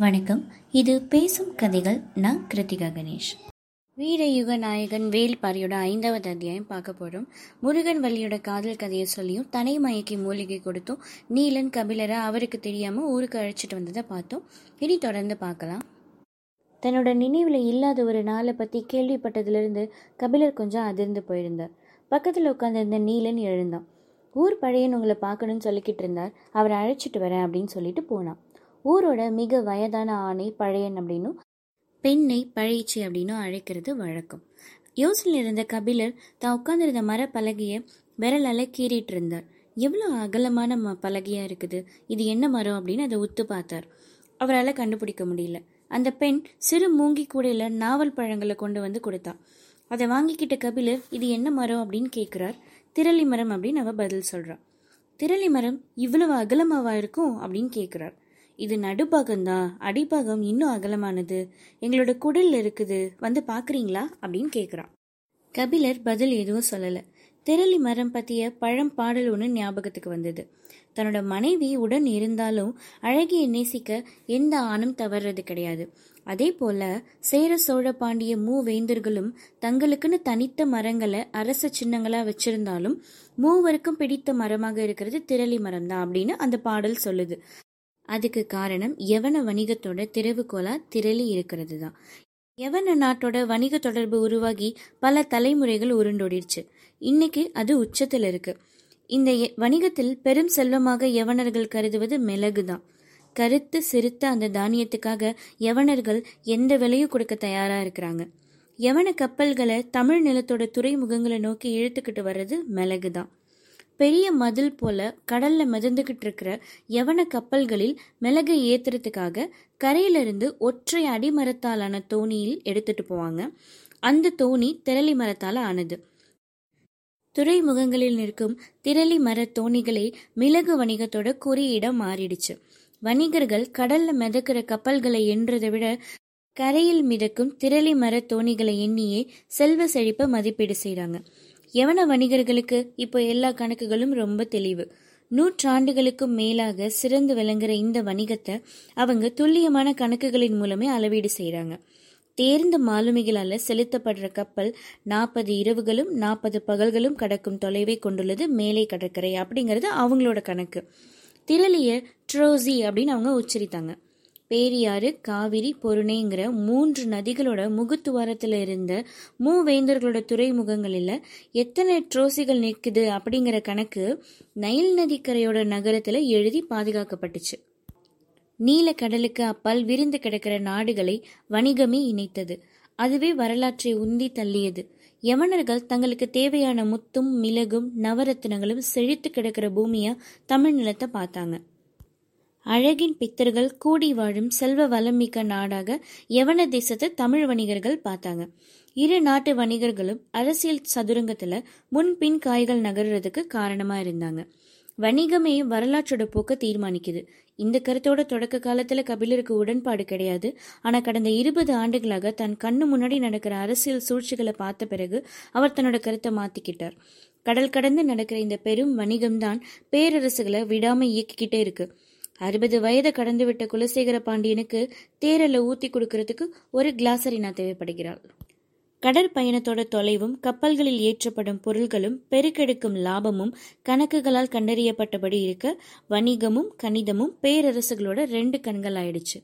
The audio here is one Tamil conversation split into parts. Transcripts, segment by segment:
வணக்கம். இது பேசும் கதைகள். நான் கிருத்திகா கணேஷ். வீரயுக நாயகன் வேல்பாரியோட ஐந்தாவது அத்தியாயம் பார்க்க போகிறோம் முருகன் வள்ளியோட காதல் கதையை சொல்லியும் தனை மயக்கி மூலிகை கொடுத்தும் நீலன் கபிலரை அவருக்கு தெரியாமல் ஊருக்கு அழைச்சிட்டு வந்ததை பார்த்தோம். இனி தொடர்ந்து பார்க்கலாம். தன்னோட நினைவில் இல்லாத ஒரு நாளை பற்றி கேள்விப்பட்டதுலேருந்து கபிலர் கொஞ்சம் அதிர்ந்து போயிருந்தார். பக்கத்தில் உட்காந்துருந்த நீலன் எழுந்தான். ஊர் பழையன் உங்களை பார்க்கணும்னு சொல்லிக்கிட்டு இருந்தார். அவரை அழைச்சிட்டு வரேன் அப்படின்னு சொல்லிட்டு போனான். ஊரோட மிக வயதான ஆணை பழையன் அப்படின்னும் பெண்ணை பழையச்சி அப்படின்னும் அழைக்கிறது வழக்கம். யோசனையில் இருந்த கபிலர் தான் உட்கார்ந்திருந்த மர பலகையை விரலால கீறிட்டு இருந்தார். எவ்வளோ அகலமான ம பலகையா இருக்குது? இது என்ன மரம் அப்படின்னு அதை உத்து பார்த்தார். அவரால் கண்டுபிடிக்க முடியல. அந்த பெண் சிறு மூங்கி கூடையில் நாவல் பழங்களை கொண்டு வந்து கொடுத்தா. அதை வாங்கிக்கிட்ட கபிலர் இது என்ன மரம் அப்படின்னு கேட்குறார். திரளி மரம் அப்படின்னு அவ பதில் சொல்றா. திரளி மரம் இவ்வளவு அகலமாவா இருக்கும் அப்படின்னு கேட்குறார். இது நடுப்பாகம்தான் அடிப்பாகம் இன்னும் அகலமானது. எங்களோட குடல்ல இருக்குது. வந்து பாக்குறீங்களா அப்படின்னு கேட்குறான் கபிலர் பதில் எதுவும் சொல்லல. திரளி மரம் பத்திய பழம் பாடல் ஒன்று ஞாபகத்துக்கு வந்தது. தன்னோட மனைவி உடன் இருந்தாலும் அழகிய நேசிக்க எந்த ஆணும் தவறுறது கிடையாது. அதே போல சேர சோழ பாண்டிய மூவேந்தர்களும் தங்களுக்குன்னு தனித்த மரங்களை அரச சின்னங்களா வச்சிருந்தாலும் மூவருக்கும் பிடித்த மரமாக இருக்கிறது திரளி மரம் தான் அப்படின்னு அந்த பாடல் சொல்லுது. அதுக்கு காரணம் யவன வணிகத்தோட திறவுகோலா திரளி இருக்கிறது தான் யவன நாட்டோட வணிக தொடர்பு உருவாகி பல தலைமுறைகள் உருண்டோடிடுச்சு. இன்னைக்கு அது உச்சத்தில் இருக்கு. இந்த வணிகத்தில் பெரும் செல்வமாக யவனர்கள் கருதுவது மிளகு தான் கருத்து சிறுத்த அந்த தானியத்துக்காக யவனர்கள் எந்த விலையும் கொடுக்க தயாரா இருக்கிறாங்க. யவன கப்பல்களை தமிழ் நிலத்தோட துறைமுகங்களை நோக்கி இழுத்துக்கிட்டு வர்றது மிளகு தான் பெரிய மதில் போல கடல்ல மிதந்துகிட்டு இருக்கிற யவன கப்பல்களில் மிளகை ஏத்துறதுக்காக கரையிலிருந்து ஒற்றை அடிமரத்தாலான தோணியில் எடுத்துட்டு போவாங்க. அந்த தோணி திரளி மரத்தால ஆனது. துறைமுகங்களில் நிற்கும் திரளி மர தோணிகளை மிளகு வணிகத்தோட குறியிடம் மாறிடுச்சு. வணிகர்கள் கடல்ல மிதக்கிற கப்பல்களை எண்றதை விட கரையில் மிதக்கும் திரளி மர தோணிகளை எண்ணியே செல்வ செழிப்பை மதிப்பீடு செய்கிறாங்க யவன வணிகர்களுக்கு இப்போ எல்லா கணக்குகளும் ரொம்ப தெளிவு. நூற்றாண்டுகளுக்கும் மேலாக சிறந்து விளங்குற இந்த வணிகத்தை அவங்க துல்லியமான கணக்குகளின் மூலமே அளவீடு செய்கிறாங்க தேர்ந்த மாலுமிகளால் செலுத்தப்படுற கப்பல் நாற்பது இரவுகளும் நாற்பது பகல்களும் கடக்கும் தொலைவை கொண்டுள்ளது மேலே கடற்கரை அப்படிங்கிறது அவங்களோட கணக்கு. திரளிய ட்ரோசி அப்படின்னு அவங்க உச்சரித்தாங்க. பேரியாறு காவிரி பொருணேங்கிற மூன்று நதிகளோட முகத்துவாரத்தில் இருந்த மூவேந்தர்களோட துறைமுகங்களில் எத்தனை ட்ரோசிகள் நிற்குது அப்படிங்கிற கணக்கு நைல் நதிக்கரையோட நகரத்தில் எழுதி பாதுகாக்கப்பட்டுச்சு. நீல கடலுக்கு அப்பால் விரிந்து கிடக்கிற நாடுகளை வணிகமே இணைத்தது. அதுவே வரலாற்றை உந்தி தள்ளியது. யவனர்கள் தங்களுக்கு தேவையான முத்தும் மிளகும் நவரத்தினங்களும் செழித்து கிடக்கிற பூமியா தமிழ் நிலத்தை பார்த்தாங்க. அழகின் பித்தர்கள் கூடி வாழும் செல்வ வளமிக்க நாடாக யவன தேசத்தை தமிழ் வணிகர்கள் பார்த்தாங்க. இரு நாட்டு வணிகர்களும் அரசியல் சதுரங்கத்துல முன்பின் காய்கள் நகர்றதுக்கு காரணமா இருந்தாங்க. வணிகமே வரலாற்றோட போக்க தீர்மானிக்குது. இந்த கருத்தோட தொடக்க காலத்துல கபிலருக்கு உடன்பாடு கிடையாது. ஆனா கடந்த இருபது ஆண்டுகளாக தன் கண்ணு முன்னாடி நடக்கிற அரசியல் சூழ்ச்சிகளை பார்த்த பிறகு அவர் தன்னோட கருத்தை மாத்திக்கிட்டார். கடல் கடந்து நடக்கிற இந்த பெரும் வணிகம்தான் பேரரசுகளை விடாம இயக்கிக்கிட்டே இருக்கு. அறுபது வயதை கடந்துவிட்ட குலசேகர பாண்டியனுக்கு தேரல்ல ஊத்தி கொடுக்கறதுக்கு ஒரு கிளாசரினா தேவைப்படுகிறாள். கடற்பயணத்தோட தொலைவும் கப்பல்களில் ஏற்றப்படும் பொருள்களும் பெருக்கெடுக்கும் லாபமும் கணக்குகளால் கண்டறியப்பட்டபடி இருக்க வணிகமும் கணிதமும் பேரரசுகளோட ரெண்டு கண்கள் ஆயிடுச்சு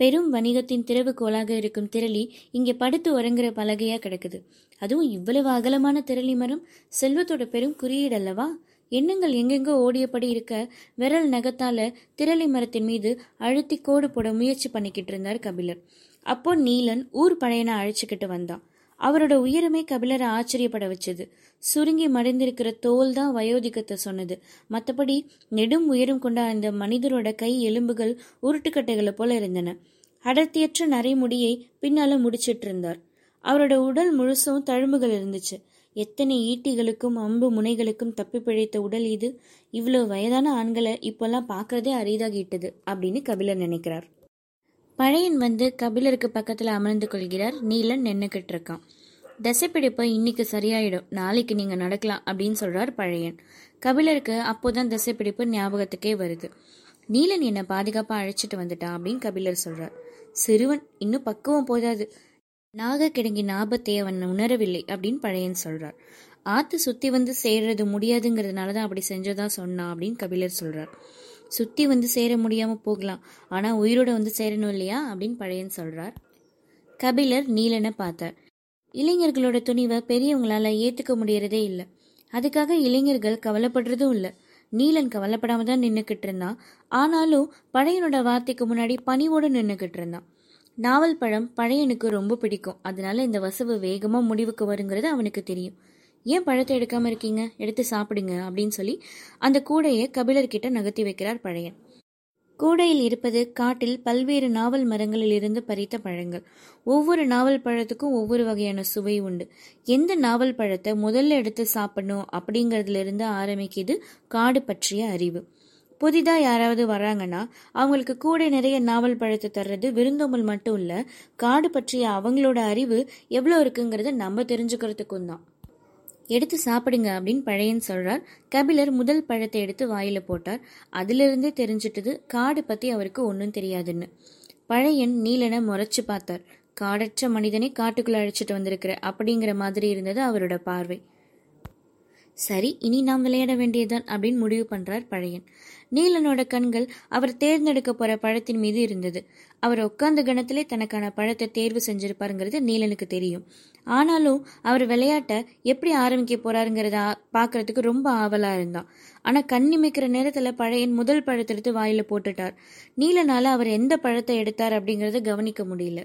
பெரும் வணிகத்தின் திறவுகோலாக இருக்கும் திரளி இங்கே படுத்து உறங்குற பலகையா கிடக்குது. அதுவும் இவ்வளவு அகலமான திரளி மரம் செல்வத்தோட பெரும் குறியீடு அல்லவா எண்ணங்கள் எங்கெங்கோ ஓடியபடி இருக்க விரல் நகத்தால திரளி மரத்தின் மீது அழுத்தி கோடு போட முயற்சி பண்ணிக்கிட்டு இருந்தார் கபிலர். அப்போ நீலன் ஊர் பழையனை அழைச்சிக்கிட்டு வந்தான். அவரோட உயரமே கபிலரை ஆச்சரியப்பட வச்சது. சுருங்கி மறைந்திருக்கிற தோல் தான் வயோதிகத்தை சொன்னது. மற்றபடி நெடும் உயரம் கொண்ட அந்த மனிதரோட கை எலும்புகள் உருட்டுக்கட்டைகளை போல இருந்தன. அடர்த்தியற்ற நரைமுடியை பின்னால முடிச்சிட்டு இருந்தார். அவரோட உடல் முழுசும் தழும்புகள் இருந்துச்சு. எத்தனை ஈட்டிகளுக்கும் அம்பு முனைகளுக்கும் தப்பி பிழைத்த உடல் இது? இவ்வளவு வயதான ஆண்களை இப்போல்லாம் பார்க்கறதே அரிதாகிட்டது அப்படின்னு கபிலர் நினைக்கிறார். பழையன் வந்து கபிலருக்கு பக்கத்தில் அமர்ந்து கொள்கிறார். நீலன் நின்னுக்கிட்டு இருக்கான். தசைப்பிடிப்பு இன்னைக்கு சரியாயிடும். நாளைக்கு நீங்க நடக்கலாம் அப்படின்னு சொல்றார் பழையன். கபிலருக்கு அப்போதான் தசைப்பிடிப்பு ஞாபகத்துக்கே வருது. நீலன் என்னை பாதுகாப்பாக அழைச்சிட்டு வந்துட்டான் அப்படின்னு கபிலர் சொல்றார். சிறுவன் இன்னும் பக்குவம் போதாது. நாக கிடங்கின் ஆபத்தை அவன் உணரவில்லை அப்படின்னு பழையன் சொல்றார். ஆத்து சுத்தி வந்து சேர்றது முடியாதுங்கிறதுனால தான் அப்படி செஞ்சதா சொன்னான் அப்படின்னு கபிலர் சொல்றார். சுத்தி வந்து சேர முடியாம போகலாம். ஆனா உயிரோட வந்து சேரணும் இல்லையா அப்படின்னு பழையன் சொல்றார். கபிலர் நீலனை பார்த்தார். இளைஞர்களோட துணிவை பெரியவங்களால ஏத்துக்க முடியறதே இல்லை. அதுக்காக இளைஞர்கள் கவலைப்படுறதும் இல்லை. நீலன் கவலைப்படாம தான் நின்றுக்கிட்டு இருந்தான். ஆனாலும் பழையனோட வார்த்தைக்கு முன்னாடி பணிவோடு நின்றுக்கிட்டு இருந்தான். நாவல் பழம் பழையனுக்கு ரொம்ப பிடிக்கும். அதனால இந்த வசவு வேகமாக முடிவுக்கு வருங்கிறது அவனுக்கு தெரியும். ஏன் பழத்தை எடுக்காம இருக்கீங்க? எடுத்து சாப்பிடுங்க அப்படின்னு சொல்லி அந்த கூடையை கபிலர்கிட்ட நகர்த்தி வைக்கிறார் பழையன். கூடையில் இருப்பது காட்டில் பல்வேறு நாவல் மரங்களில் இருந்து பறித்த பழங்கள். ஒவ்வொரு நாவல் பழத்துக்கும் ஒவ்வொரு வகையான சுவை உண்டு. எந்த நாவல் பழத்தை முதல்ல எடுத்து சாப்பிடணும் அப்படிங்கறதுல இருந்து ஆரம்பிக்குது காடு பற்றிய அறிவு. புதிதா யாராவது வராங்கன்னா அவங்களுக்கு கூட நிறைய நாவல் பழத்தை தர்றது விருந்தோம்பல் மட்டும் இல்ல காடு பற்றிய அவங்களோட அறிவு எவ்வளோ இருக்குங்கிறத நம்ம தெரிஞ்சுக்கிறதுக்கும் தான். எடுத்து சாப்பிடுங்க அப்படின்னு பழையன் சொல்றார். கபிலர் முதல் பழத்தை எடுத்து வாயில போட்டார். அதிலிருந்தே தெரிஞ்சிட்டது காடு பத்தி அவருக்கு ஒன்றும் தெரியாதுன்னு. பழையன் நீலனை முறைச்சு பார்த்தார். காடற்ற மனிதனை காட்டுக்குள்ள அழைச்சிட்டு வந்திருக்கிற அப்படிங்கிற மாதிரி இருந்தது அவரோட பார்வை. சரி இனி நாம் விளையாட வேண்டியதுதான் அப்படின்னு முடிவு பண்றார் பழையன். நீலனோட கண்கள் அவர் தேர்ந்தெடுக்க போற பழத்தின் மீது இருந்தது. அவர் உட்கார்ந்த கணத்திலே தனக்கான பழத்தை தேர்வு செஞ்சிருப்பாருங்கிறது நீலனுக்கு தெரியும். ஆனாலும் அவர் விளையாட்ட எப்படி ஆரம்பிக்க போறாருங்கிறத பாக்குறதுக்கு ரொம்ப ஆவலா இருந்தான். ஆனா கண்ணிமைக்கிற நேரத்துல பழையன் முதல் பழத்தை எடுத்து வாயில போட்டுட்டார். நீலனால அவர் எந்த பழத்தை எடுத்தார் அப்படிங்கறத கவனிக்க முடியல.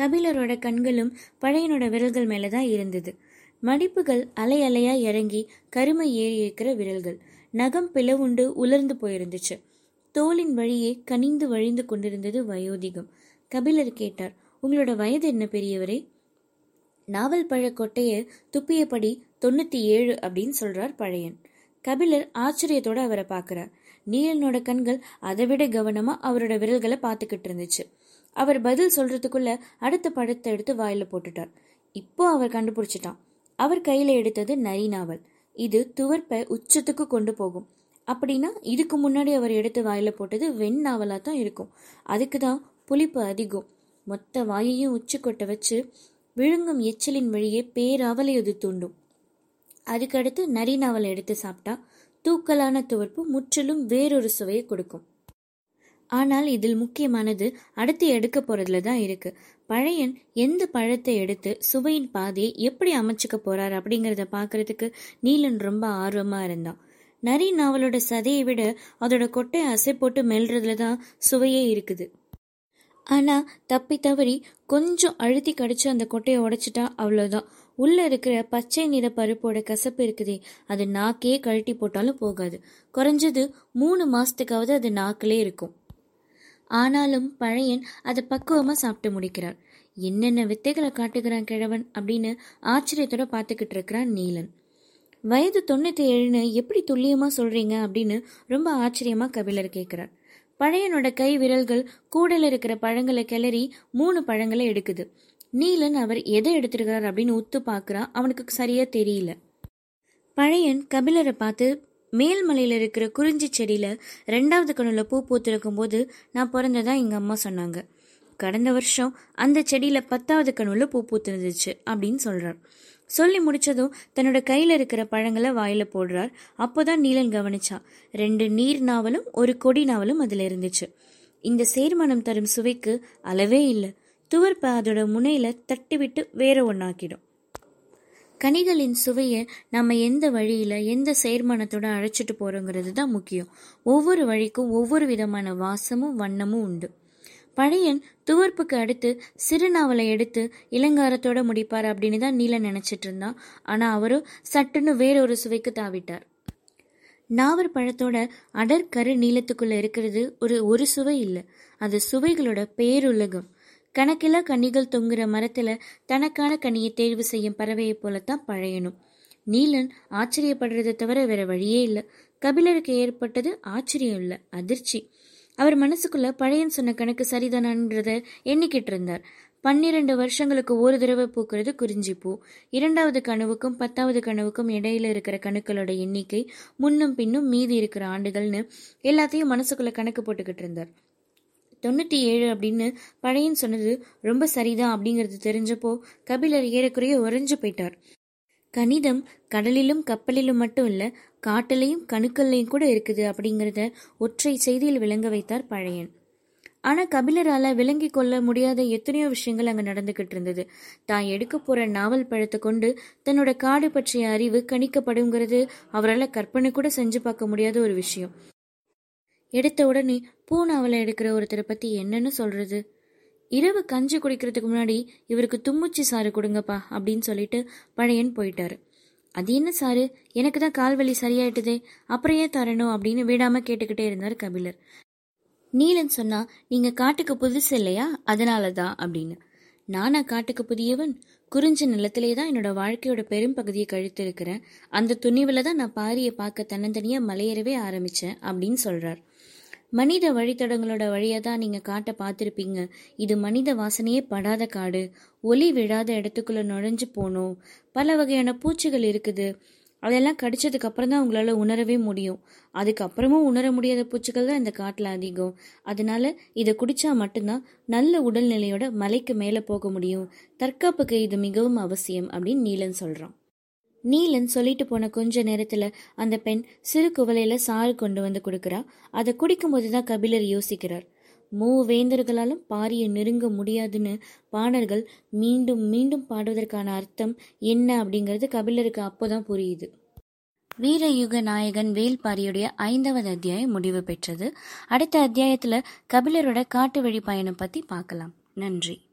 கபிலரோட கண்களும் பழையனோட விரல்கள் மேலதான் இருந்தது. மடிப்புகள் அலை அலையா இறங்கி கருமை ஏறி இருக்கிற விரல்கள். நகம் பிளவுண்டு உலர்ந்து போயிருந்துச்சு. தோளின் வழியே கனிந்து வழிந்து கொண்டிருந்தது வயோதிகம். கபிலர் கேட்டார் உங்களோட வயது என்ன பெரியவரே? நாவல் பழ கொட்டையை துப்பியபடி தொண்ணூத்தி ஏழு அப்படின்னு சொல்றார் பழையன். கபிலர் ஆச்சரியத்தோட அவரை பார்க்கிறார். நீலனோட கண்கள் அதை விட கவனமா அவரோட விரல்களை பார்த்துக்கிட்டு இருந்துச்சு. அவர் பதில் சொல்றதுக்குள்ள அடுத்த பழத்தை எடுத்து வாயில போட்டுட்டார். இப்போ அவர் கண்டுபிடிச்சிட்டான். அவர் கையில எடுத்தது நரி நாவல். இது துவர்ப்பை உச்சத்துக்கு கொண்டு போகும். அப்படின்னா இதுக்கு முன்னாடி அவர் எடுத்து வாயில போட்டது வெண் நாவலா தான் இருக்கும். அதுக்கு தான் புளிப்பு அதிகம். மொத்த வாயையும் உச்சி கொட்ட வச்சு விழுங்கும் எச்சலின் வழியே பேராவலை அது தூண்டும். அதுக்கடுத்து நரி நாவலை எடுத்து சாப்பிட்டா தூக்கலான துவர்ப்பு முற்றிலும் வேறொரு சுவையை கொடுக்கும். ஆனால் இதில் முக்கியமானது அடுத்து எடுக்க போறதுல தான் இருக்கு. பழையன் எந்த பழத்தை எடுத்து சுவையின் பாதையை எப்படி அமைச்சுக்க போறார் அப்படிங்கிறத பாக்குறதுக்கு நீலன் ரொம்ப ஆர்வமா இருந்தான். நரி நாவலோட சதையை விட அதோட கொட்டை அசை போட்டு மெல்றதுல தான் சுவையே இருக்குது. ஆனா தப்பி தவறி கொஞ்சம் அழுத்தி கடிச்சு அந்த கொட்டையை உடைச்சிட்டா அவ்வளவுதான். உள்ள இருக்கிற பச்சை நிற பருப்போட கசப்பு இருக்குதே அது நாக்கே கழட்டி போட்டாலும் போகாது. குறைஞ்சது மூணு மாசத்துக்காவது அது நாக்கிலே இருக்கும். ஆனாலும் பழையன் அதை பக்குவமா சாப்பிட்டு முடிக்கிறார் என்னென்ன வித்தைகளை காட்டுகிறான் கிழவன் அப்படின்னு ஆச்சரியத்தோட பார்த்துக்கிட்டு இருக்கிறான் நீலன். வயது தொண்ணூற்றி ஏழுன்னு எப்படி துல்லியமாக சொல்கிறீங்க அப்படின்னு ரொம்ப ஆச்சரியமாக கபிலர் கேட்குறார். பழையனோட கை விரல்கள் கூடல இருக்கிற பழங்களை கிளறி மூணு பழங்களை எடுக்குது. நீலன் அவர் எதை எடுத்திருக்கிறார் அப்படின்னு உத்து பார்க்குறான். அவனுக்கு சரியாக தெரியல. பழையன் கபிலரை பார்த்து மேல்மலையில் இருக்கிற குறிஞ்சி செடியில் ரெண்டாவது கணுல பூ பூத்திருக்கும் போது நான் பிறந்ததா எங்கள் அம்மா சொன்னாங்க. கடந்த வருஷம் அந்த செடியில் பத்தாவது கணுல பூ பூத்திருந்துச்சு அப்படின்னு சொல்கிறார் சொல்லி முடிச்சதும் தன்னோட கையில் இருக்கிற பழங்களை வாயில போடுறார். அப்போதான் நீலன் கவனிச்சா ரெண்டு நீர் நாவலும் ஒரு கொடி நாவலும் அதில் இருந்துச்சு. இந்த சேர்மனம் தரும் சுவைக்கு அளவே இல்லை. துவர்ப்ப அதோட முனையில தட்டிவிட்டு வேற ஒன்றாக்கிடும் கனிகளின் சுவையை நம்ம எந்த வழியில் எந்த சேர்மானத்தோட அழைச்சிட்டு போகிறோங்கிறது தான் முக்கியம். ஒவ்வொரு வழிக்கும் ஒவ்வொரு விதமான வாசமும் வண்ணமும் உண்டு. பழையன் துவர்ப்புக்கு அடுத்து சிறுநாவலை எடுத்து இளங்காரத்தோட முடிப்பார் அப்படின்னு தான் நீல நினைச்சிட்டு இருந்தான். ஆனால் அவரும் சட்டுன்னு வேறொரு சுவைக்கு தாவிட்டார். நாவர் பழத்தோட அடர் நீளத்துக்குள்ளே இருக்கிறது ஒரு ஒரு சுவை இல்லை. அது சுவைகளோட பேருலகம். கணக்கிலா கனிகள் தொங்குற மரத்துல தனக்கான கனியை தேர்வு செய்யும் பறவையை போலத்தான் பழையனும். நீலன் ஆச்சரியப்படுறதை தவிர வேற வழியே இல்லை. கபிலருக்கு ஏற்பட்டது ஆச்சரியம் இல்லை அதிர்ச்சி. அவர் மனசுக்குள்ள பழையன் சொன்ன கணக்கு சரிதானான்றத எண்ணிக்கிட்டு இருந்தார். பன்னிரண்டு வருஷங்களுக்கு ஒரு தடவை பூக்கிறது குறிஞ்சி பூ இரண்டாவது கனவுக்கும் பத்தாவது கனவுக்கும் இடையில இருக்கிற கணுக்களோட எண்ணிக்கை முன்னும் பின்னும் மீதி இருக்கிற ஆண்டுகள்னு எல்லாத்தையும் மனசுக்குள்ள கணக்கு போட்டுக்கிட்டு இருந்தார். தொண்ணூற்றி ஏழு அப்படின்னு பழையன் சொன்னது ரொம்ப சரிதான் அப்படிங்கிறது தெரிஞ்சப்போ கபிலர் ஏறக்குறைய உறைஞ்சு போயிட்டார். கணிதம் கடலிலும் கப்பலிலும் மட்டும் இல்ல காட்டிலையும் கணுக்கள்லையும் கூட இருக்குது அப்படிங்கிறத ஒற்றை செய்தியில் விளங்க வைத்தார் பழையன். ஆனா கபிலரால விளங்கி கொள்ள முடியாத எத்தனையோ விஷயங்கள் அங்க நடந்துகிட்டு இருந்தது. தான் எடுக்க போற நாவல் பழத்தை கொண்டு தன்னோட காடு பற்றிய அறிவு கணிக்கப்படுங்கிறது அவரால் கற்பனை கூட செஞ்சு பார்க்க முடியாத ஒரு விஷயம். எடுத்த உடனே பூனாவில் எடுக்கிற ஒருத்தரை பத்தி என்னன்னு சொல்றது? இரவு கஞ்சி குடிக்கிறதுக்கு முன்னாடி இவருக்கு தும்முச்சி சாறு கொடுங்கப்பா அப்படின்னு சொல்லிட்டு பழையன் போயிட்டாரு. அது என்ன சாரு எனக்கு தான் கால்வலி சரியாயிட்டதே அப்புறம் ஏன் தரணும் அப்படின்னு விடாம கேட்டுக்கிட்டே இருந்தார் கபிலர். நீலன் சொன்னா நீங்க காட்டுக்கு புதுசு இல்லையா? அதனால தான் அப்படின்னு. நானா காட்டுக்கு புதியவன்? குறிஞ்ச நிலத்திலே தான் என்னோட வாழ்க்கையோட பெரும் பகுதியை கழித்து இருக்கிறேன் அந்த துணிவில் தான் நான் பாரியை பார்க்க தன்னந்தனியா மலையேறவே ஆரம்பிச்சேன் அப்படின்னு சொல்றார். மனித வழித்தடங்களோட வழியாக தான் நீங்கள் காட்டை பார்த்துருப்பீங்க இது மனித வாசனையே படாத காடு. ஒலி விழாத இடத்துக்குள்ளே நுழைஞ்சு போகணும். பல வகையான பூச்சிகள் இருக்குது. அதெல்லாம் கடிச்சதுக்கு அப்புறம் தான் உங்களால் உணரவே முடியும். அதுக்கப்புறமும் உணர முடியாத பூச்சிகள் தான் இந்த காட்டில் அதிகம். அதனால இதை குடிச்சா மட்டும்தான் நல்ல உடல்நிலையோட மலைக்கு மேலே போக முடியும். தற்காப்புக்கு இது மிகவும் அவசியம் அப்படின்னு நீலன் சொல்கிறான் நீலன் சொல்லிட்டு போன கொஞ்ச நேரத்துல அந்த பெண் சிறு குவலையில சாறு கொண்டு வந்து கொடுக்கறா. அதை குடிக்கும்போது தான் கபிலர் யோசிக்கிறார். மூ வேந்தர்களாலும் பாரியை நெருங்க முடியாதுன்னு பாடல்கள் மீண்டும் மீண்டும் பாடுவதற்கான அர்த்தம் என்ன அப்படிங்கிறது கபிலருக்கு அப்போதான் புரியுது. வீரயுக நாயகன் வேல்பாரியுடைய ஐந்தாவது அத்தியாயம் முடிவு பெற்றது. அடுத்த அத்தியாயத்துல கபிலரோட காட்டு வழி பயணம் பத்தி பார்க்கலாம். நன்றி.